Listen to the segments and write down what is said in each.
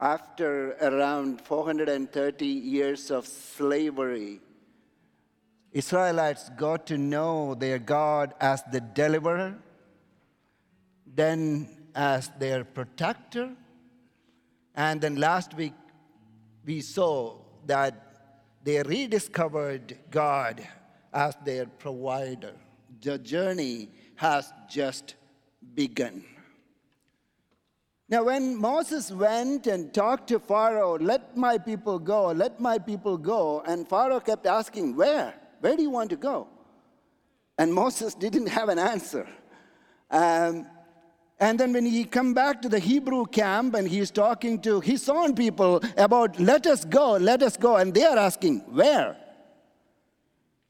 after around 430 years of slavery, Israelites got to know their God as the deliverer, then as their protector, and then last week we saw that they rediscovered God as their provider. The journey has just begun. Now, when Moses went and talked to Pharaoh, let my people go, let my people go, and Pharaoh kept asking, Where? Where do you want to go? And Moses didn't have an answer. Um, and then when he come back to the Hebrew camp and he's talking to his own people about let us go, let us go, and they are asking, where?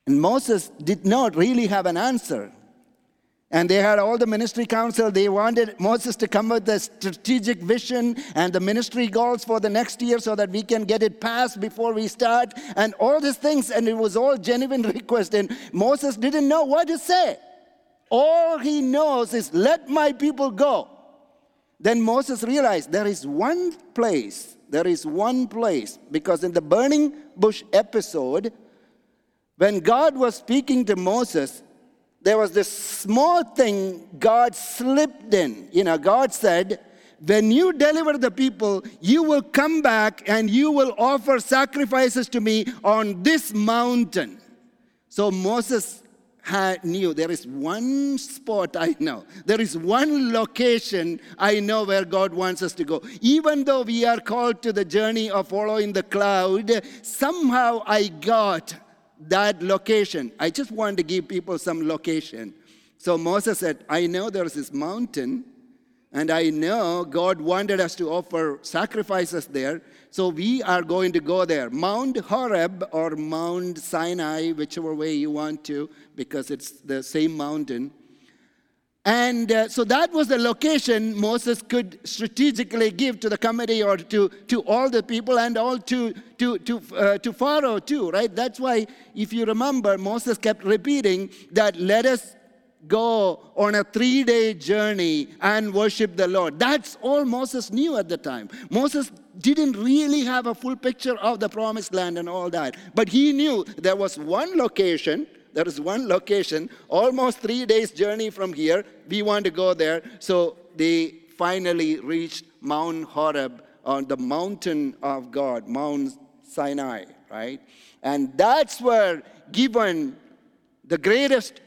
And Moses did not really have an answer. And they had all the ministry council. They wanted Moses to come with the strategic vision and the ministry goals for the next year so that we can get it passed before we start and all these things. And it was all genuine request. And Moses didn't know what to say. All he knows is, let my people go. Then Moses realized there is one place, there is one place, because in the burning bush episode, when God was speaking to Moses, there was this small thing God slipped in. You know, God said, When you deliver the people, you will come back and you will offer sacrifices to me on this mountain. So Moses had, knew there is one spot I know. There is one location I know where God wants us to go. Even though we are called to the journey of following the cloud, somehow I got that location. I just wanted to give people some location. So Moses said, I know there's this mountain, and I know God wanted us to offer sacrifices there. So we are going to go there. Mount Horeb or Mount Sinai, whichever way you want to, because it's the same mountain. And uh, so that was the location Moses could strategically give to the committee or to, to all the people and all to, to, to, uh, to Pharaoh too, right? That's why, if you remember, Moses kept repeating that let us go on a three day journey and worship the Lord. That's all Moses knew at the time. Moses didn't really have a full picture of the promised land and all that, but he knew there was one location there is one location, almost three days' journey from here. We want to go there. So they finally reached Mount Horeb on the mountain of God, Mount Sinai, right? And that's where, given the greatest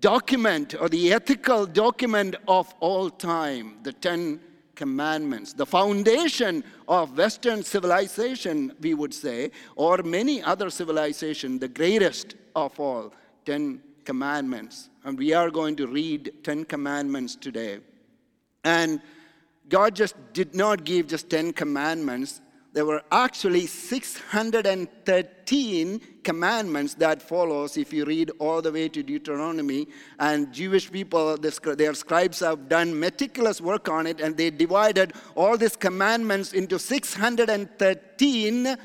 document or the ethical document of all time, the Ten Commandments, the foundation of Western civilization, we would say, or many other civilization, the greatest of all, Ten Commandments. And we are going to read Ten Commandments today. And God just did not give just Ten Commandments. There were actually 613 commandments that follows if you read all the way to Deuteronomy. And Jewish people, their scribes have done meticulous work on it, and they divided all these commandments into 613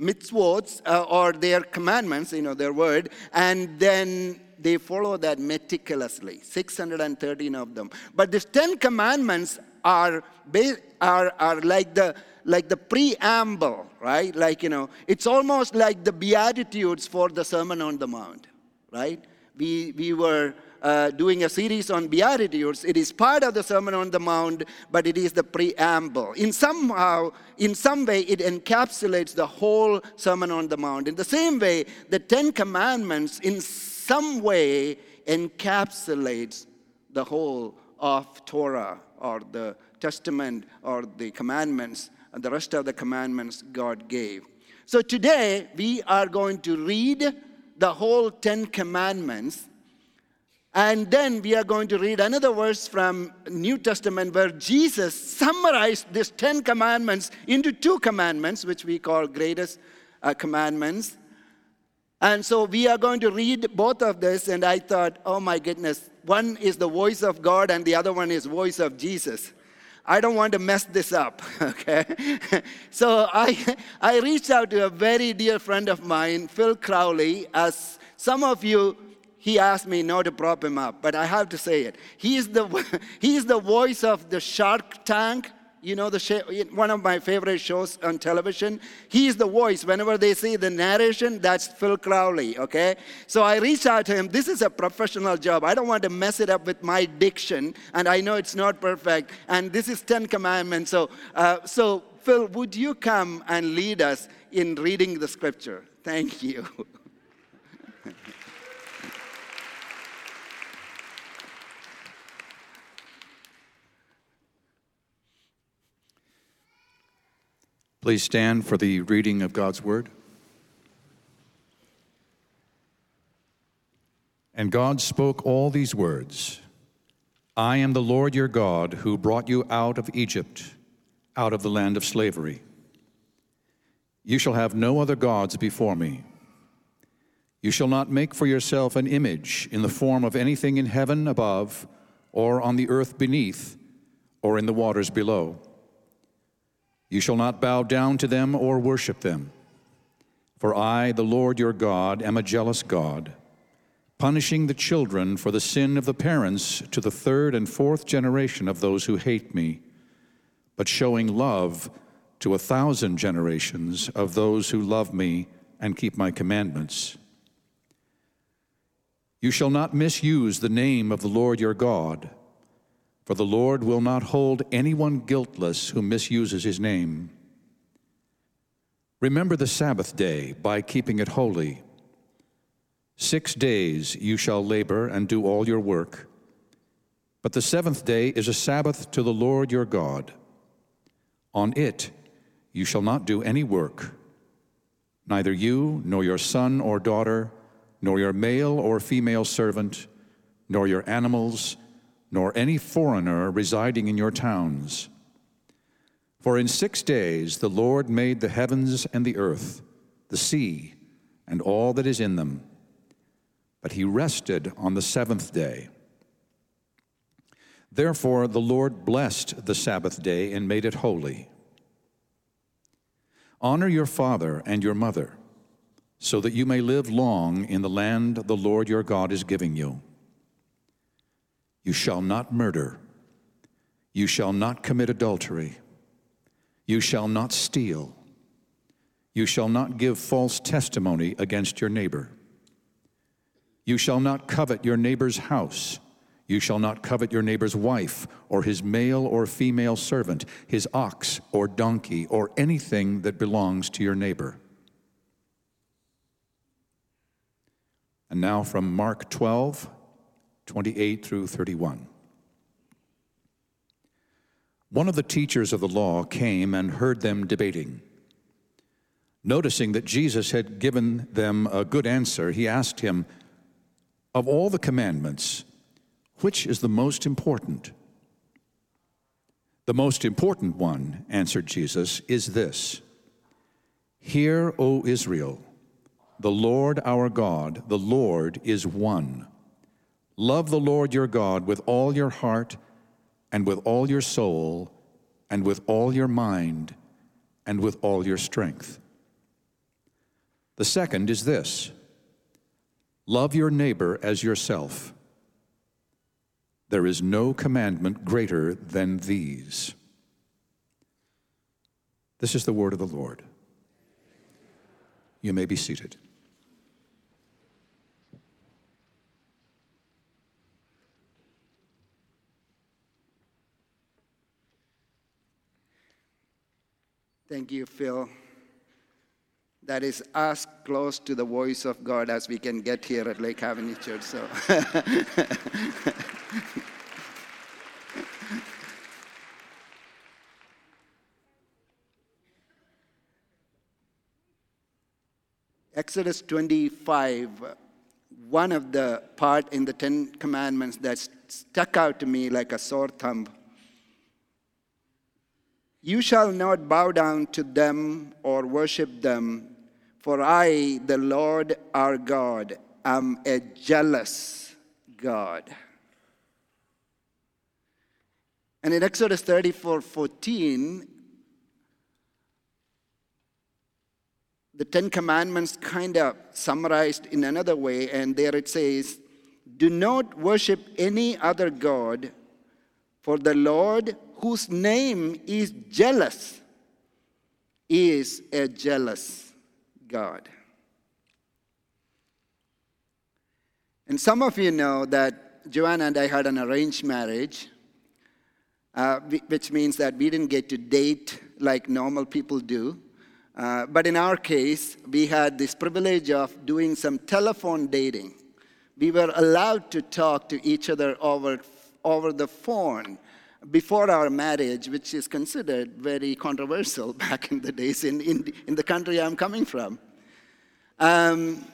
mitzvot uh, or their commandments, you know, their word, and then they follow that meticulously, 613 of them. But these 10 commandments are, are, are like the like the preamble, right? Like, you know, it's almost like the Beatitudes for the Sermon on the Mount, right? We, we were uh, doing a series on Beatitudes. It is part of the Sermon on the Mount, but it is the preamble. In somehow, in some way, it encapsulates the whole Sermon on the Mount. In the same way, the Ten Commandments, in some way, encapsulates the whole of Torah or the Testament or the commandments and the rest of the commandments God gave. So today we are going to read the whole Ten Commandments and then we are going to read another verse from New Testament where Jesus summarized these 10 commandments into two commandments which we call greatest uh, commandments. And so we are going to read both of this and I thought, "Oh my goodness, one is the voice of God and the other one is voice of Jesus." I don't want to mess this up, okay? so I, I reached out to a very dear friend of mine, Phil Crowley, as some of you he asked me not to prop him up, but I have to say it. He is the, he is the voice of the Shark Tank You know, the one of my favorite shows on television. He's the voice. Whenever they see the narration, that's Phil Crowley, okay? So I reached out to him. This is a professional job. I don't want to mess it up with my diction, and I know it's not perfect. And this is Ten Commandments. So, uh, so Phil, would you come and lead us in reading the scripture? Thank you. Please stand for the reading of God's word. And God spoke all these words I am the Lord your God who brought you out of Egypt, out of the land of slavery. You shall have no other gods before me. You shall not make for yourself an image in the form of anything in heaven above, or on the earth beneath, or in the waters below. You shall not bow down to them or worship them. For I, the Lord your God, am a jealous God, punishing the children for the sin of the parents to the third and fourth generation of those who hate me, but showing love to a thousand generations of those who love me and keep my commandments. You shall not misuse the name of the Lord your God for the Lord will not hold anyone guiltless who misuses his name. Remember the Sabbath day by keeping it holy. Six days you shall labor and do all your work, but the seventh day is a Sabbath to the Lord your God. On it you shall not do any work, neither you, nor your son or daughter, nor your male or female servant, nor your animals nor any foreigner residing in your towns. For in six days the Lord made the heavens and the earth, the sea, and all that is in them. But he rested on the seventh day. Therefore the Lord blessed the Sabbath day and made it holy. Honor your father and your mother, so that you may live long in the land the Lord your God is giving you. You shall not murder. You shall not commit adultery. You shall not steal. You shall not give false testimony against your neighbor. You shall not covet your neighbor's house. You shall not covet your neighbor's wife, or his male or female servant, his ox or donkey, or anything that belongs to your neighbor. And now from Mark 12 28 through 31. One of the teachers of the law came and heard them debating. Noticing that Jesus had given them a good answer, he asked him, Of all the commandments, which is the most important? The most important one, answered Jesus, is this Hear, O Israel, the Lord our God, the Lord is one. Love the Lord your God with all your heart and with all your soul and with all your mind and with all your strength. The second is this love your neighbor as yourself. There is no commandment greater than these. This is the word of the Lord. You may be seated. Thank you, Phil. That is as close to the voice of God as we can get here at Lake Avenue Church. So. Exodus 25, one of the part in the Ten Commandments that stuck out to me like a sore thumb you shall not bow down to them or worship them, for I, the Lord our God, am a jealous God. And in Exodus 34 14, the Ten Commandments kind of summarized in another way, and there it says, Do not worship any other God, for the Lord whose name is jealous is a jealous God. And some of you know that Joanna and I had an arranged marriage, uh, which means that we didn't get to date like normal people do. Uh, but in our case, we had this privilege of doing some telephone dating. We were allowed to talk to each other over, over the phone before our marriage, which is considered very controversial back in the days in, in, in the country I'm coming from. Um,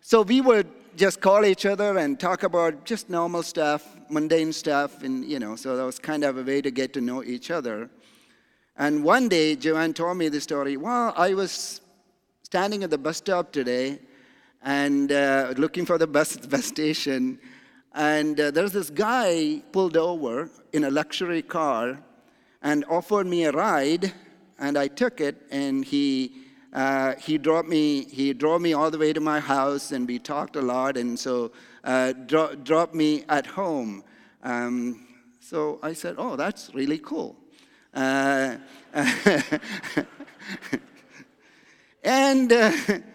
so we would just call each other and talk about just normal stuff, mundane stuff, and you know, so that was kind of a way to get to know each other. And one day, Joanne told me the story. Well, I was standing at the bus stop today and uh, looking for the bus, bus station, and uh, there's this guy pulled over in a luxury car and offered me a ride, and I took it, and he uh, he dropped me he drove me all the way to my house and we talked a lot and so uh, dro- dropped me at home. Um, so i said oh that's really cool. Uh, and uh,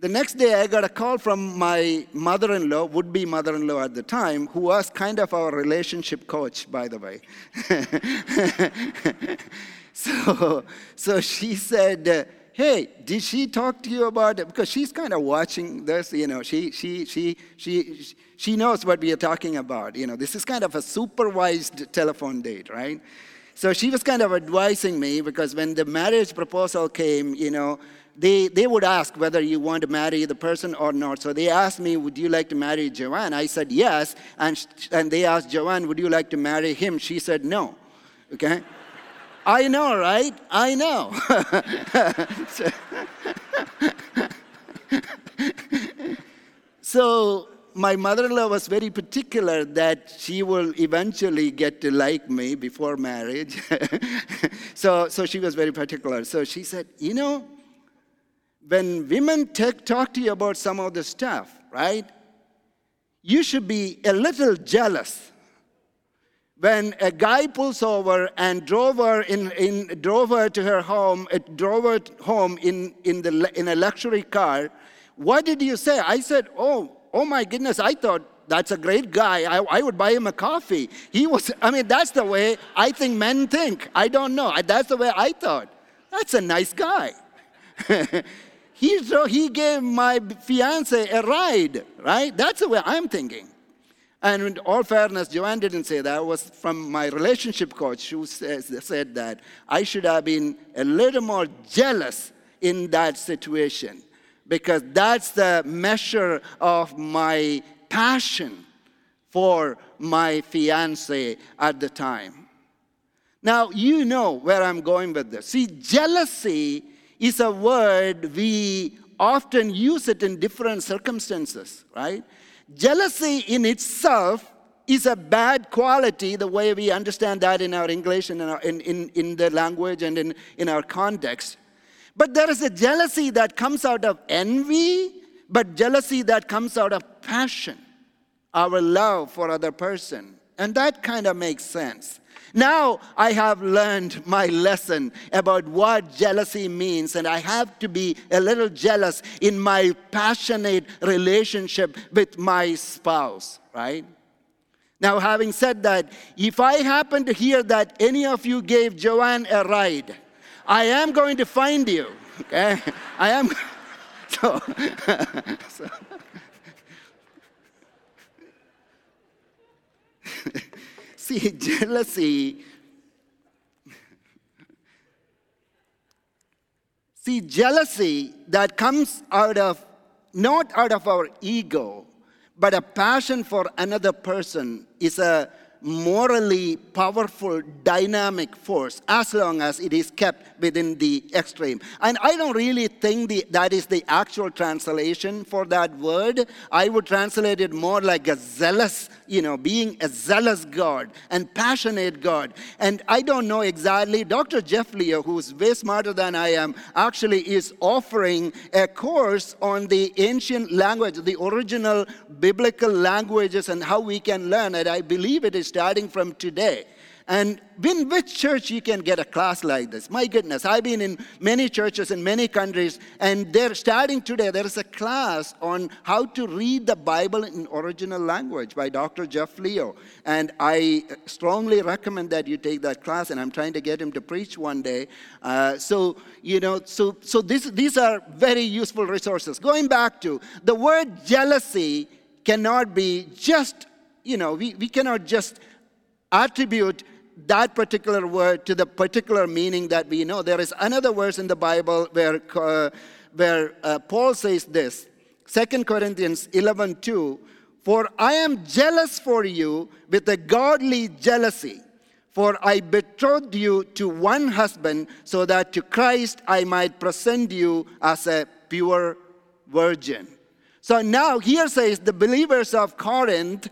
the next day i got a call from my mother-in-law would-be mother-in-law at the time who was kind of our relationship coach by the way so, so she said hey, did she talk to you about it? Because she's kind of watching this, you know, she, she, she, she, she knows what we are talking about. You know, this is kind of a supervised telephone date, right? So she was kind of advising me because when the marriage proposal came, you know, they, they would ask whether you want to marry the person or not. So they asked me, Would you like to marry Joanne? I said yes. And, and they asked Joanne, Would you like to marry him? She said no. Okay? I know, right? I know. so my mother-in-law was very particular that she will eventually get to like me before marriage. so, so she was very particular. So she said, you know, when women talk to you about some of the stuff, right? You should be a little jealous when a guy pulls over and drove her, in, in, drove her to her home, it drove her home in, in, the, in a luxury car, what did you say? I said, oh, oh my goodness, I thought that's a great guy. I, I would buy him a coffee. He was, I mean, that's the way I think men think. I don't know. That's the way I thought. That's a nice guy. he, so he gave my fiance a ride, right? That's the way I'm thinking. And in all fairness, Joanne didn't say that. It was from my relationship coach who said that I should have been a little more jealous in that situation because that's the measure of my passion for my fiance at the time. Now, you know where I'm going with this. See, jealousy is a word we often use it in different circumstances, right? Jealousy in itself is a bad quality, the way we understand that in our English and in, our, in, in, in the language and in, in our context. But there is a jealousy that comes out of envy, but jealousy that comes out of passion, our love for other person. And that kind of makes sense. Now I have learned my lesson about what jealousy means, and I have to be a little jealous in my passionate relationship with my spouse, right? Now, having said that, if I happen to hear that any of you gave Joanne a ride, I am going to find you, okay? I am. So, so See, jealousy. See, jealousy that comes out of, not out of our ego, but a passion for another person is a morally powerful, dynamic force as long as it is kept within the extreme. And I don't really think the, that is the actual translation for that word. I would translate it more like a zealous, you know, being a zealous God and passionate God. And I don't know exactly, Dr. Jeff Leo, who's way smarter than I am, actually is offering a course on the ancient language, the original biblical languages, and how we can learn it. I believe it is starting from today. And in which church you can get a class like this? My goodness, I've been in many churches in many countries, and they're starting today. There is a class on how to read the Bible in original language by Dr. Jeff Leo. And I strongly recommend that you take that class, and I'm trying to get him to preach one day. Uh, so, you know, so, so this, these are very useful resources. Going back to the word jealousy cannot be just, you know, we, we cannot just attribute that particular word to the particular meaning that we know. There is another verse in the Bible where, uh, where uh, Paul says this 2 Corinthians 11 2 For I am jealous for you with a godly jealousy. For I betrothed you to one husband, so that to Christ I might present you as a pure virgin. So now here says the believers of Corinth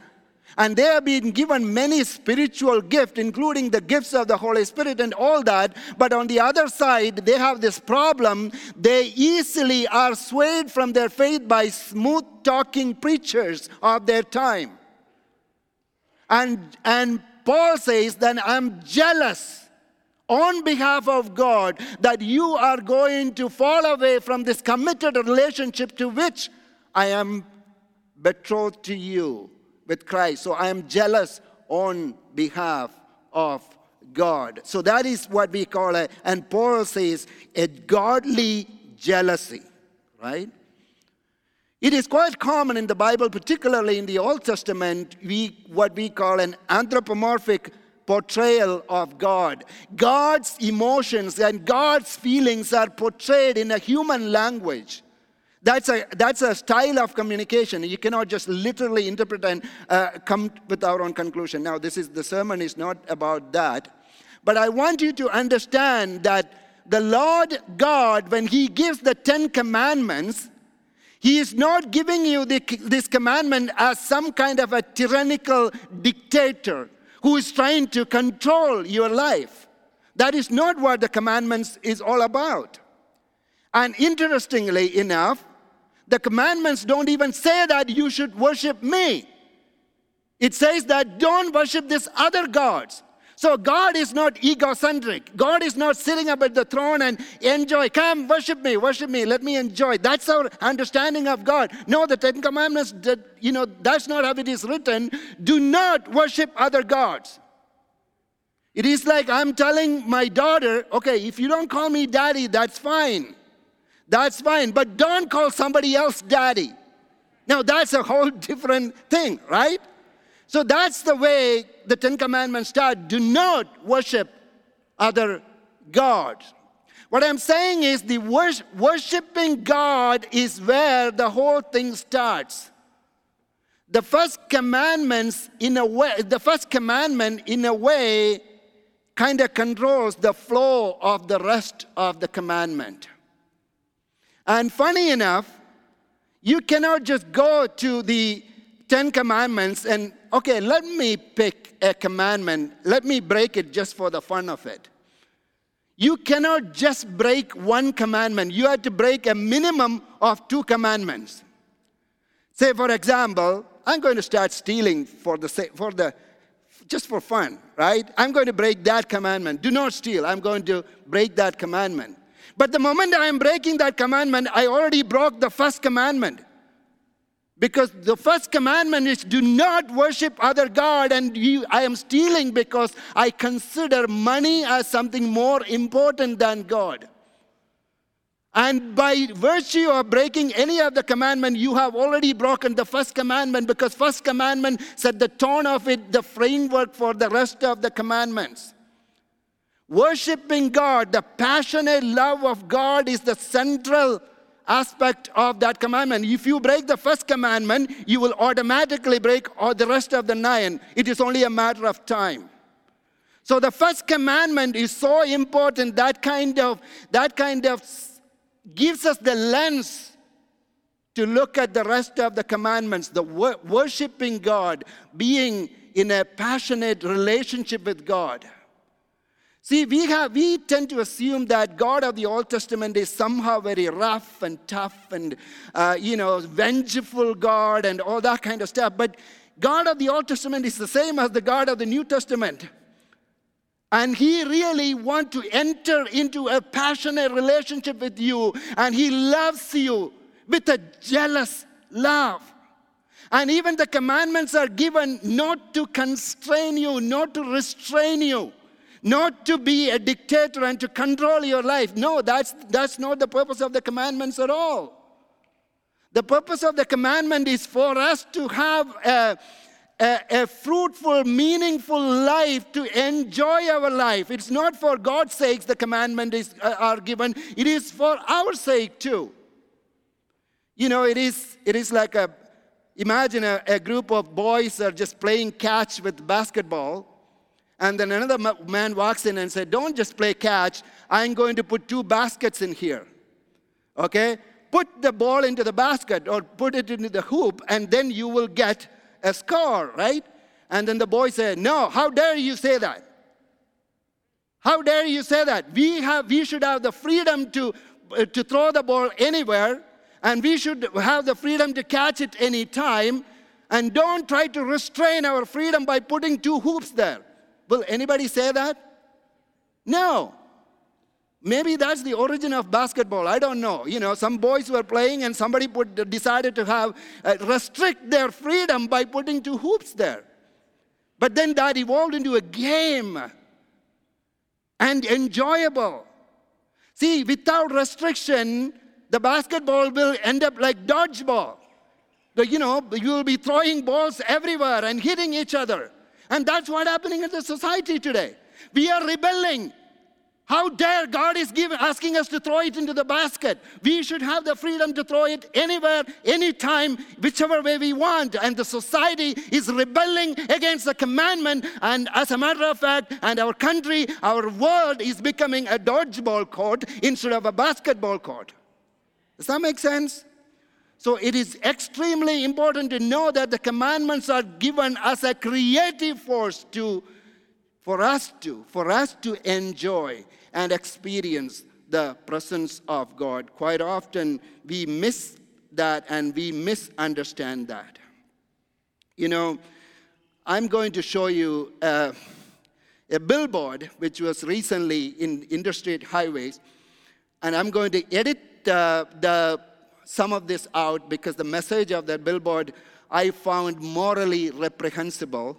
and they have been given many spiritual gifts, including the gifts of the Holy Spirit and all that. But on the other side, they have this problem. They easily are swayed from their faith by smooth talking preachers of their time. And, and Paul says, then I'm jealous on behalf of God that you are going to fall away from this committed relationship to which I am betrothed to you with Christ. So I am jealous on behalf of God. So that is what we call it. And Paul says a godly jealousy, right? It is quite common in the Bible, particularly in the Old Testament, we, what we call an anthropomorphic portrayal of God. God's emotions and God's feelings are portrayed in a human language. That's a, that's a style of communication. You cannot just literally interpret and uh, come with our own conclusion. Now, this is the sermon is not about that. But I want you to understand that the Lord God, when He gives the Ten Commandments, He is not giving you the, this commandment as some kind of a tyrannical dictator who is trying to control your life. That is not what the commandments is all about. And interestingly enough, the commandments don't even say that you should worship me. It says that don't worship these other gods. So God is not egocentric. God is not sitting up at the throne and enjoy. Come, worship me, worship me. Let me enjoy. That's our understanding of God. No, the Ten Commandments, you know, that's not how it is written. Do not worship other gods. It is like I'm telling my daughter, okay, if you don't call me daddy, that's fine. That's fine, but don't call somebody else daddy. Now, that's a whole different thing, right? So that's the way the Ten Commandments start. Do not worship other gods. What I'm saying is the worshiping God is where the whole thing starts. The first commandments in a way, the first commandment in a way kind of controls the flow of the rest of the commandment. And funny enough, you cannot just go to the Ten Commandments and, okay, let me pick a commandment. Let me break it just for the fun of it. You cannot just break one commandment. You have to break a minimum of two commandments. Say, for example, I'm going to start stealing for the, for the just for fun, right? I'm going to break that commandment. Do not steal. I'm going to break that commandment. But the moment I am breaking that commandment, I already broke the first commandment. Because the first commandment is do not worship other God, and you, I am stealing because I consider money as something more important than God. And by virtue of breaking any of the commandment, you have already broken the first commandment because first commandment set the tone of it, the framework for the rest of the commandments. Worshipping God, the passionate love of God is the central aspect of that commandment. If you break the first commandment, you will automatically break all the rest of the nine. It is only a matter of time. So the first commandment is so important that kind of that kind of gives us the lens to look at the rest of the commandments, the wor- worshiping God, being in a passionate relationship with God. See, we, have, we tend to assume that God of the Old Testament is somehow very rough and tough and, uh, you know, vengeful God and all that kind of stuff. But God of the Old Testament is the same as the God of the New Testament. And he really wants to enter into a passionate relationship with you. And he loves you with a jealous love. And even the commandments are given not to constrain you, not to restrain you, not to be a dictator and to control your life. No, that's, that's not the purpose of the commandments at all. The purpose of the commandment is for us to have a, a, a, fruitful, meaningful life to enjoy our life. It's not for God's sake the commandment is, uh, are given, it is for our sake too. You know, it is, it is like a, imagine a, a group of boys are just playing catch with basketball. And then another man walks in and said, Don't just play catch. I'm going to put two baskets in here. Okay? Put the ball into the basket or put it into the hoop, and then you will get a score, right? And then the boy said, No, how dare you say that? How dare you say that? We, have, we should have the freedom to, to throw the ball anywhere, and we should have the freedom to catch it any time. And don't try to restrain our freedom by putting two hoops there. Will anybody say that? No. Maybe that's the origin of basketball. I don't know. You know, some boys were playing and somebody put, decided to have uh, restrict their freedom by putting two hoops there. But then that evolved into a game and enjoyable. See, without restriction, the basketball will end up like dodgeball. You know, you will be throwing balls everywhere and hitting each other. And that's what's happening in the society today. We are rebelling how dare God is giving, asking us to throw it into the basket? We should have the freedom to throw it anywhere, anytime, whichever way we want. And the society is rebelling against the commandment. And as a matter of fact, and our country, our world is becoming a dodgeball court instead of a basketball court. Does that make sense? So it is extremely important to know that the commandments are given as a creative force to for us to for us to enjoy and experience the presence of God. Quite often we miss that and we misunderstand that. You know, I'm going to show you a, a billboard which was recently in interstate highways, and I'm going to edit uh, the, some of this out because the message of that billboard I found morally reprehensible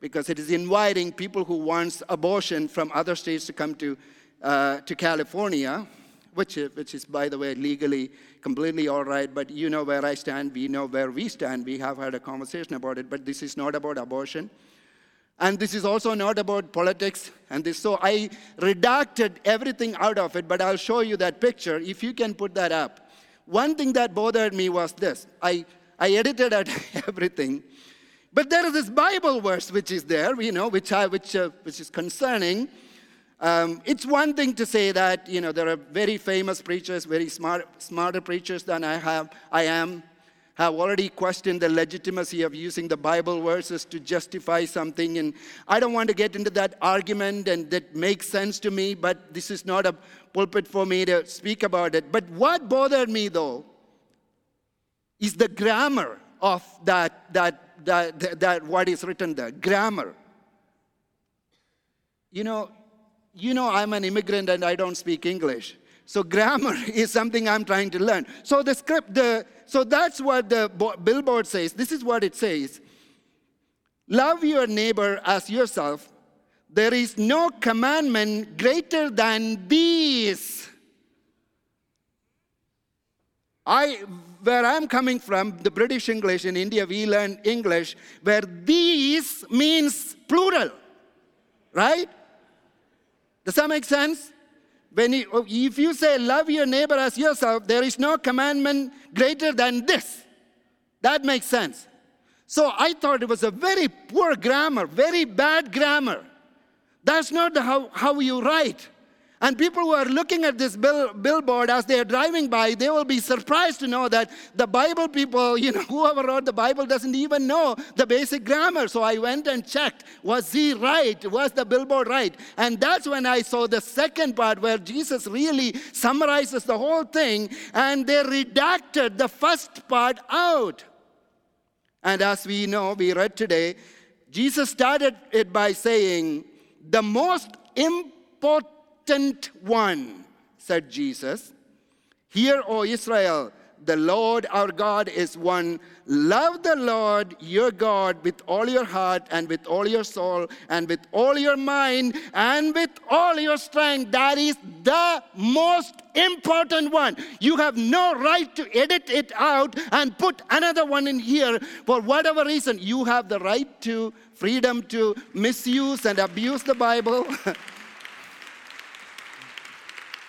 because it is inviting people who want abortion from other states to come to, uh, to California, which, which is, by the way, legally completely all right, but you know where I stand, we know where we stand. We have had a conversation about it, but this is not about abortion. And this is also not about politics. And this, so I redacted everything out of it, but I'll show you that picture if you can put that up. One thing that bothered me was this I, I edited out everything but there is this Bible verse which is there, you know, which, I, which, uh, which is concerning. Um, it's one thing to say that, you know, there are very famous preachers, very smart, smarter preachers than I, have, I am, have already questioned the legitimacy of using the Bible verses to justify something. And I don't want to get into that argument, and that makes sense to me, but this is not a pulpit for me to speak about it. But what bothered me, though, is the grammar of that, that that, that, that what is written there grammar. You know, you know, I'm an immigrant and I don't speak English. So grammar is something I'm trying to learn. So the script, the, so that's what the billboard says. This is what it says. Love your neighbor as yourself. There is no commandment greater than these. I where I'm coming from, the British English in India, we learn English where these means plural, right? Does that make sense? When you, oh, if you say love your neighbor as yourself, there is no commandment greater than this. That makes sense. So I thought it was a very poor grammar, very bad grammar. That's not how, how you write. And people who are looking at this bill, billboard as they are driving by, they will be surprised to know that the Bible people, you know, whoever wrote the Bible doesn't even know the basic grammar. So I went and checked was he right? Was the billboard right? And that's when I saw the second part where Jesus really summarizes the whole thing and they redacted the first part out. And as we know, we read today, Jesus started it by saying, the most important one, said Jesus. Hear, O Israel, the Lord our God is one. Love the Lord your God with all your heart and with all your soul and with all your mind and with all your strength. That is the most important one. You have no right to edit it out and put another one in here for whatever reason. You have the right to freedom to misuse and abuse the Bible.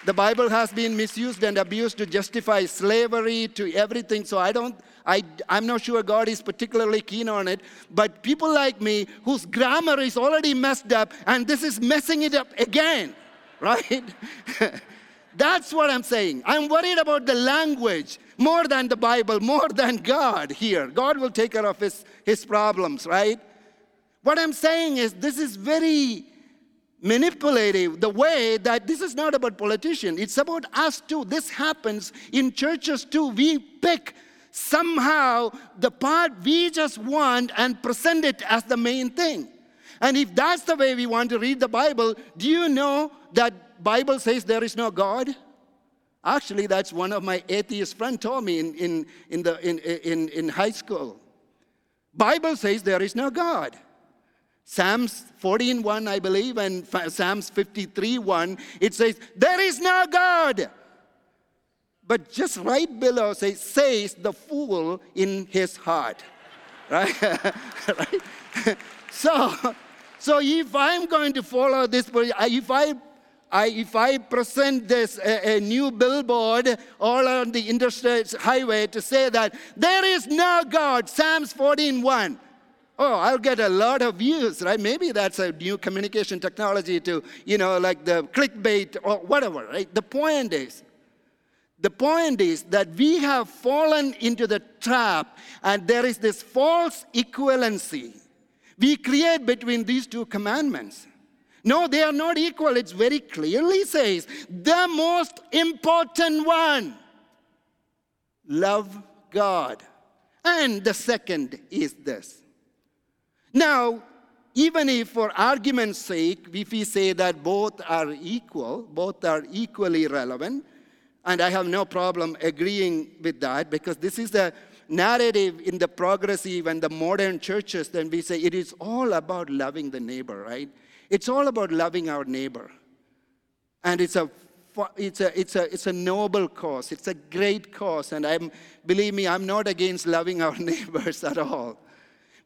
The Bible has been misused and abused to justify slavery, to everything. So I don't, I, I'm not sure God is particularly keen on it. But people like me, whose grammar is already messed up, and this is messing it up again, right? That's what I'm saying. I'm worried about the language more than the Bible, more than God here. God will take care of his, his problems, right? What I'm saying is, this is very manipulative the way that this is not about politicians. It's about us too. This happens in churches too. We pick somehow the part we just want and present it as the main thing. And if that's the way we want to read the bible do you know that bible says there is no god? Actually that's one of my atheist friends told me in, in, in, the, in, in, in high school. Bible says there is no god Psalms 14:1, I believe, and Psalms 53:1, it says, There is no God. But just right below says, says the fool in his heart. Right? right? so, so if I'm going to follow this, if I I, if I present this a, a, new billboard all on the interstate highway to say that there is no God, Psalms 14:1, Oh, I'll get a lot of views, right? Maybe that's a new communication technology to, you know, like the clickbait or whatever, right? The point is, the point is that we have fallen into the trap and there is this false equivalency we create between these two commandments. No, they are not equal. It very clearly says the most important one love God. And the second is this now, even if for argument's sake, if we say that both are equal, both are equally relevant, and I have no problem agreeing with that because this is the narrative in the progressive and the modern churches, then we say it is all about loving the neighbor, right? It's all about loving our neighbor. And it's a it's a, it's, a, it's a noble cause. It's a great cause. And I'm, believe me, I'm not against loving our neighbors at all.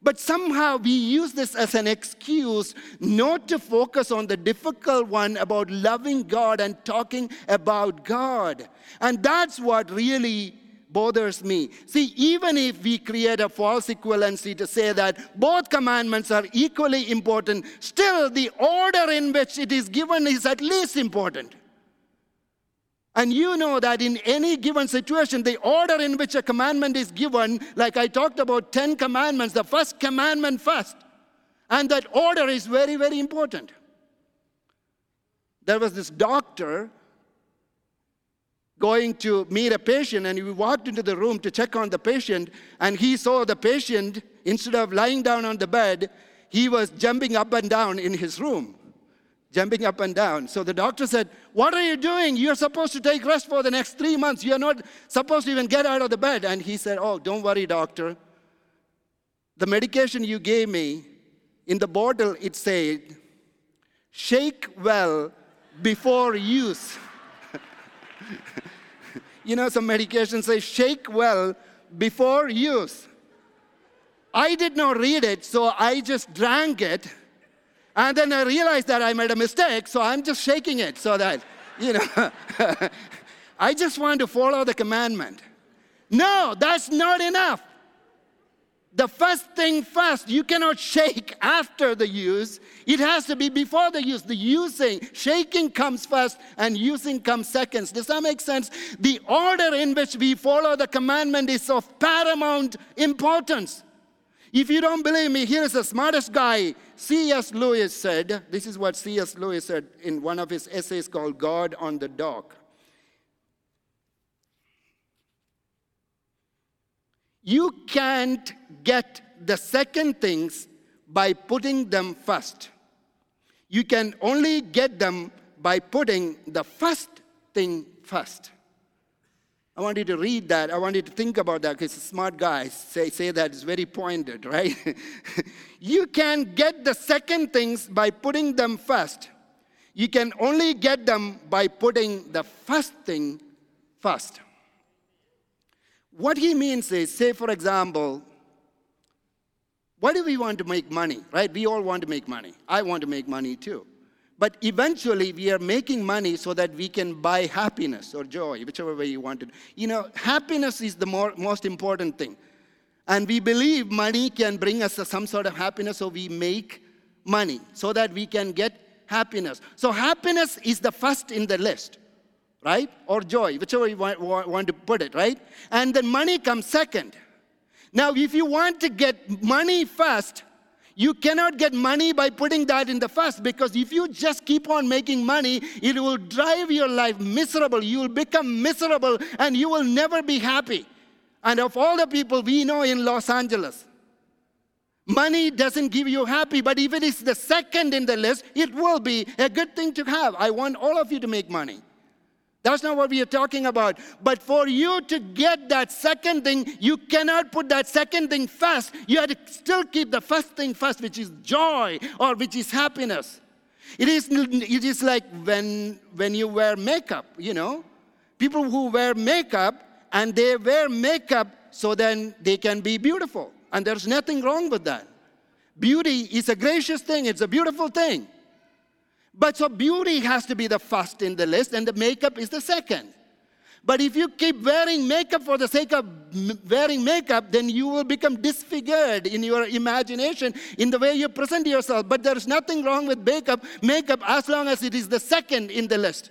But somehow we use this as an excuse not to focus on the difficult one about loving God and talking about God. And that's what really bothers me. See, even if we create a false equivalency to say that both commandments are equally important, still the order in which it is given is at least important. And you know that in any given situation, the order in which a commandment is given, like I talked about 10 commandments, the first commandment first. And that order is very, very important. There was this doctor going to meet a patient, and he walked into the room to check on the patient, and he saw the patient, instead of lying down on the bed, he was jumping up and down in his room jumping up and down. So the doctor said, What are you doing? You're supposed to take rest for the next three months. You're not supposed to even get out of the bed. And he said, Oh, don't worry, doctor. The medication you gave me, in the bottle, it said, Shake well before use. you know, some medications say, Shake well before use. I did not read it, so I just drank it and then I realized that I made a mistake, so I'm just shaking it so that, you know, I just want to follow the commandment. No, that's not enough. The first thing first, you cannot shake after the use. It has to be before the use. The using, shaking comes first and using comes second. Does that make sense? The order in which we follow the commandment is of paramount importance. If you don't believe me, here is the smartest guy. C.S. Lewis said, this is what C.S. Lewis said in one of his essays called God on the Dock. You can't get the second things by putting them first. You can only get them by putting the first thing first. I want you to read that. I want you to think about that because smart guys say, say that it's very pointed, right? you can get the second things by putting them first. You can only get them by putting the first thing first. What he means is, say, for example, why do we want to make money, right? We all want to make money. I want to make money too. But eventually, we are making money so that we can buy happiness or joy, whichever way you want it. You know, happiness is the more, most important thing. And we believe money can bring us some sort of happiness, so we make money so that we can get happiness. So, happiness is the first in the list, right? Or joy, whichever you want, want to put it, right? And then money comes second. Now, if you want to get money first, you cannot get money by putting that in the first because if you just keep on making money, it will drive your life miserable. You will become miserable and you will never be happy. And of all the people we know in Los Angeles, money doesn't give you happy, but if it is the second in the list, it will be a good thing to have. I want all of you to make money. That's not what we are talking about. But for you to get that second thing, you cannot put that second thing first. You have to still keep the first thing first, which is joy or which is happiness. It is, it is like when, when you wear makeup, you know. People who wear makeup and they wear makeup so then they can be beautiful. And there's nothing wrong with that. Beauty is a gracious thing, it's a beautiful thing. But so beauty has to be the first in the list, and the makeup is the second. But if you keep wearing makeup for the sake of wearing makeup, then you will become disfigured in your imagination in the way you present yourself. But there's nothing wrong with makeup, makeup as long as it is the second in the list.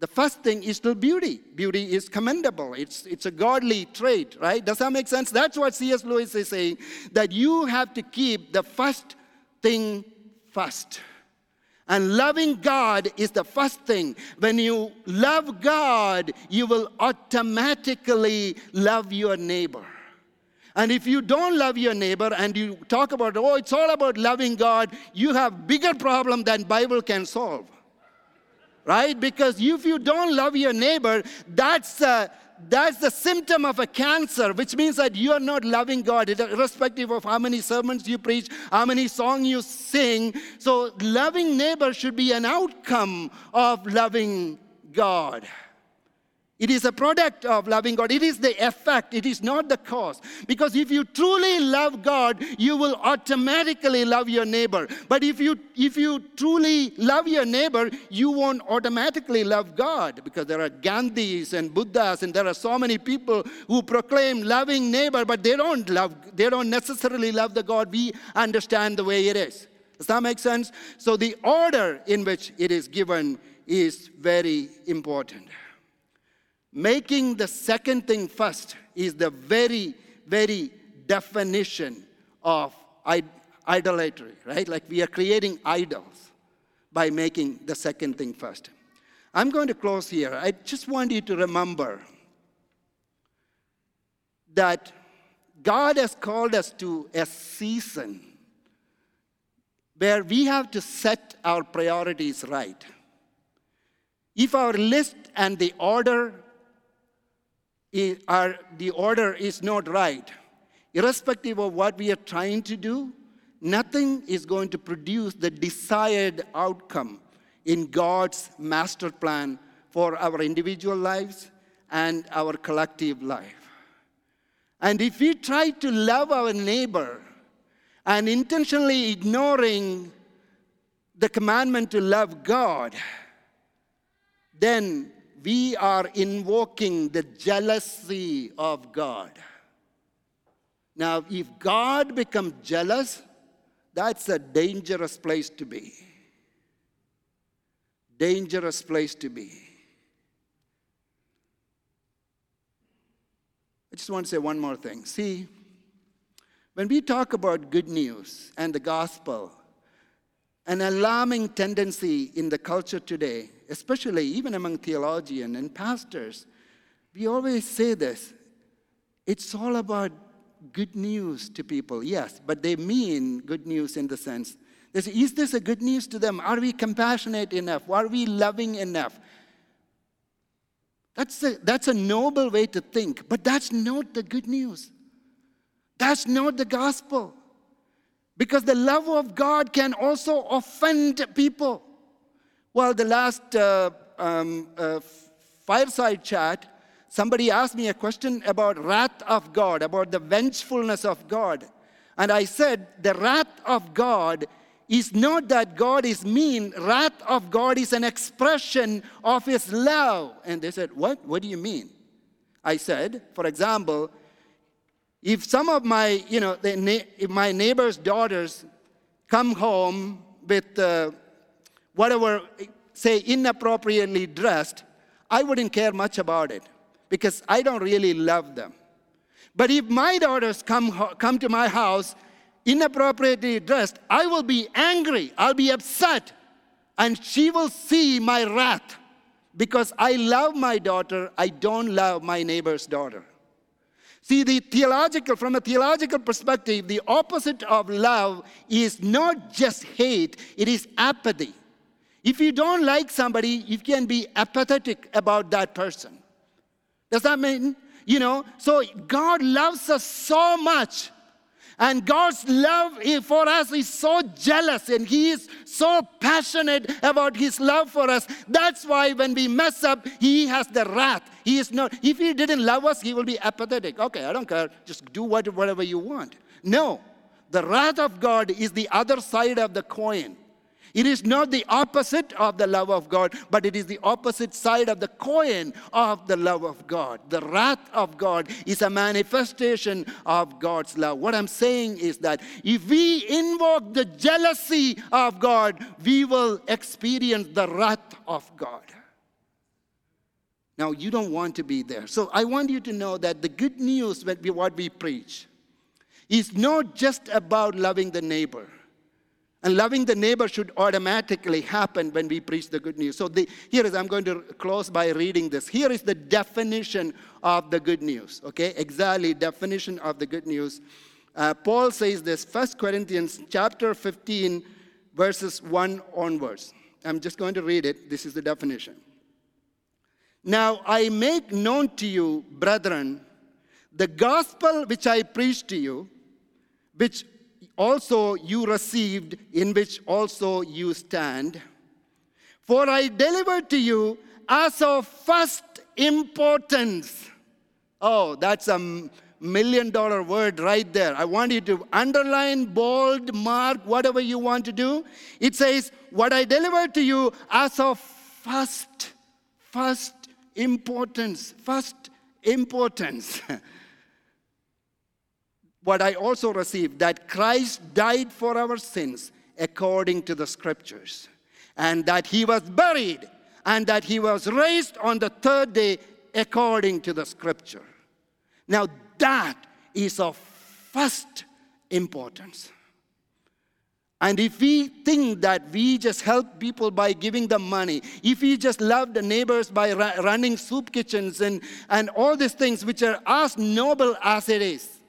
The first thing is still beauty. Beauty is commendable. It's, it's a godly trait, right? Does that make sense? That's what C.S. Lewis is saying, that you have to keep the first thing first. And loving God is the first thing. When you love God, you will automatically love your neighbor. And if you don't love your neighbor and you talk about, oh, it's all about loving God, you have bigger problem than Bible can solve. Right? Because if you don't love your neighbor, that's a, that's the symptom of a cancer, which means that you are not loving God, irrespective of how many sermons you preach, how many songs you sing. So, loving neighbor should be an outcome of loving God. It is a product of loving God. It is the effect, it is not the cause. Because if you truly love God, you will automatically love your neighbor. But if you if you truly love your neighbor, you won't automatically love God because there are Gandhis and Buddhas and there are so many people who proclaim loving neighbor, but they don't love they don't necessarily love the God we understand the way it is. Does that make sense? So the order in which it is given is very important. Making the second thing first is the very, very definition of idolatry, right? Like we are creating idols by making the second thing first. I'm going to close here. I just want you to remember that God has called us to a season where we have to set our priorities right. If our list and the order are, the order is not right, irrespective of what we are trying to do, nothing is going to produce the desired outcome in God's master plan for our individual lives and our collective life. And if we try to love our neighbor and intentionally ignoring the commandment to love God, then we are invoking the jealousy of God. Now, if God becomes jealous, that's a dangerous place to be. Dangerous place to be. I just want to say one more thing. See, when we talk about good news and the gospel, an alarming tendency in the culture today, especially even among theologians and pastors, we always say this it's all about good news to people, yes, but they mean good news in the sense They say, Is this a good news to them? Are we compassionate enough? Are we loving enough? That's a, that's a noble way to think, but that's not the good news. That's not the gospel. Because the love of God can also offend people. Well, the last uh, um, uh, fireside chat, somebody asked me a question about wrath of God, about the vengefulness of God. And I said, the wrath of God is not that God is mean. Wrath of God is an expression of his love. And they said, What? What do you mean? I said, for example, if some of my, you know, if my neighbor's daughters come home with uh, whatever, say, inappropriately dressed, I wouldn't care much about it because I don't really love them. But if my daughters come, come to my house inappropriately dressed, I will be angry, I'll be upset, and she will see my wrath because I love my daughter, I don't love my neighbor's daughter. See, the theological, from a theological perspective, the opposite of love is not just hate, it is apathy. If you don't like somebody, you can be apathetic about that person. Does that mean, you know? So God loves us so much and God's love for us is so jealous and He is so passionate about His love for us. That's why when we mess up, He has the wrath. He is not, if He didn't love us, He will be apathetic. Okay, I don't care. Just do whatever you want. No, the wrath of God is the other side of the coin. It is not the opposite of the love of God, but it is the opposite side of the coin of the love of God. The wrath of God is a manifestation of God's love. What I'm saying is that if we invoke the jealousy of God, we will experience the wrath of God. Now, you don't want to be there. So I want you to know that the good news, what we preach, is not just about loving the neighbor and loving the neighbor should automatically happen when we preach the good news. So the, here is, I'm going to close by reading this. Here is the definition of the good news, okay? Exactly, definition of the good news. Uh, Paul says this, 1 Corinthians chapter 15, verses 1 onwards. I'm just going to read it. This is the definition. Now I make known to you, brethren, the gospel which I preached to you, which also you received, in which also you stand. For I delivered to you as of first importance. Oh, that's a million dollar word right there. I want you to underline, bold, mark, whatever you want to do. It says, What I delivered to you as of first, first importance, first importance. what I also received that Christ died for our sins according to the scriptures, and that he was buried, and that he was raised on the third day according to the scripture. Now, that is of first importance. And if we think that we just help people by giving them money, if we just love the neighbors by running soup kitchens and, and all these things, which are as noble as it is,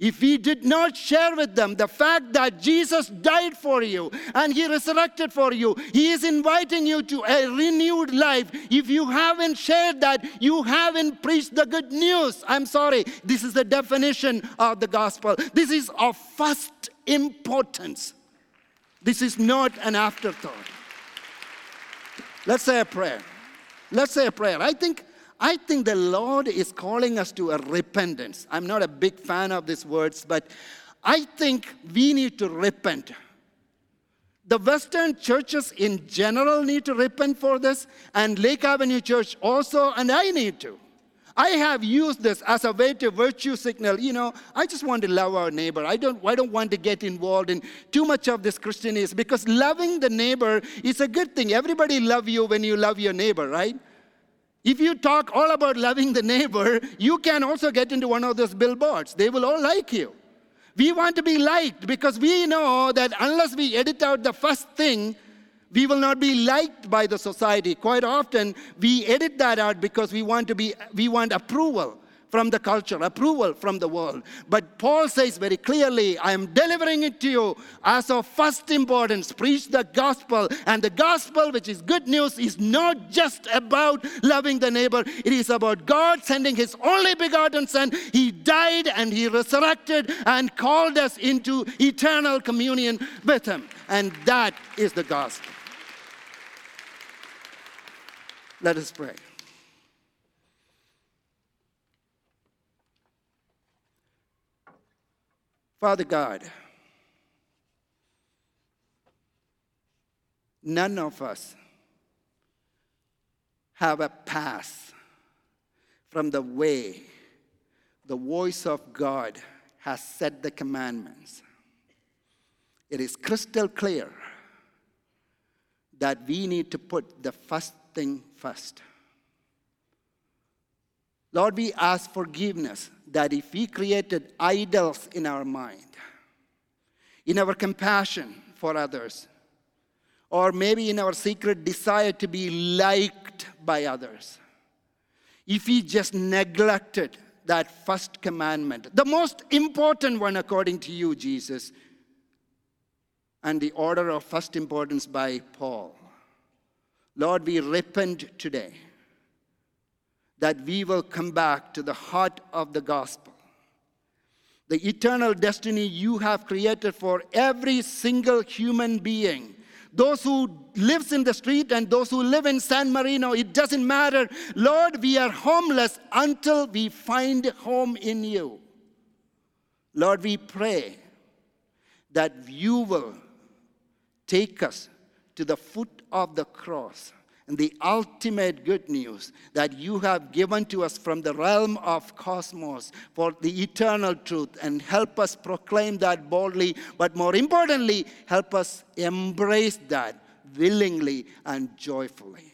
if we did not share with them the fact that Jesus died for you and he resurrected for you, he is inviting you to a renewed life. If you haven't shared that, you haven't preached the good news. I'm sorry. This is the definition of the gospel. This is of first importance. This is not an afterthought. Let's say a prayer. Let's say a prayer. I think I think the Lord is calling us to a repentance. I'm not a big fan of these words, but I think we need to repent. The Western churches in general need to repent for this, and Lake Avenue Church also, and I need to. I have used this as a way to virtue signal. You know, I just want to love our neighbor. I don't, I don't want to get involved in too much of this Christianese because loving the neighbor is a good thing. Everybody love you when you love your neighbor, right? If you talk all about loving the neighbor, you can also get into one of those billboards. They will all like you. We want to be liked because we know that unless we edit out the first thing, we will not be liked by the society. Quite often, we edit that out because we want to be, we want approval. From the culture, approval from the world. But Paul says very clearly, I am delivering it to you as of first importance. Preach the gospel. And the gospel, which is good news, is not just about loving the neighbor, it is about God sending his only begotten Son. He died and he resurrected and called us into eternal communion with him. And that is the gospel. Let us pray. Father God, none of us have a pass from the way the voice of God has set the commandments. It is crystal clear that we need to put the first thing first. Lord, we ask forgiveness that if we created idols in our mind, in our compassion for others, or maybe in our secret desire to be liked by others, if we just neglected that first commandment, the most important one according to you, Jesus, and the order of first importance by Paul. Lord, we repent today that we will come back to the heart of the gospel. The eternal destiny you have created for every single human being. Those who lives in the street and those who live in San Marino, it doesn't matter. Lord, we are homeless until we find home in you. Lord, we pray that you will take us to the foot of the cross the ultimate good news that you have given to us from the realm of cosmos for the eternal truth and help us proclaim that boldly, but more importantly, help us embrace that willingly and joyfully.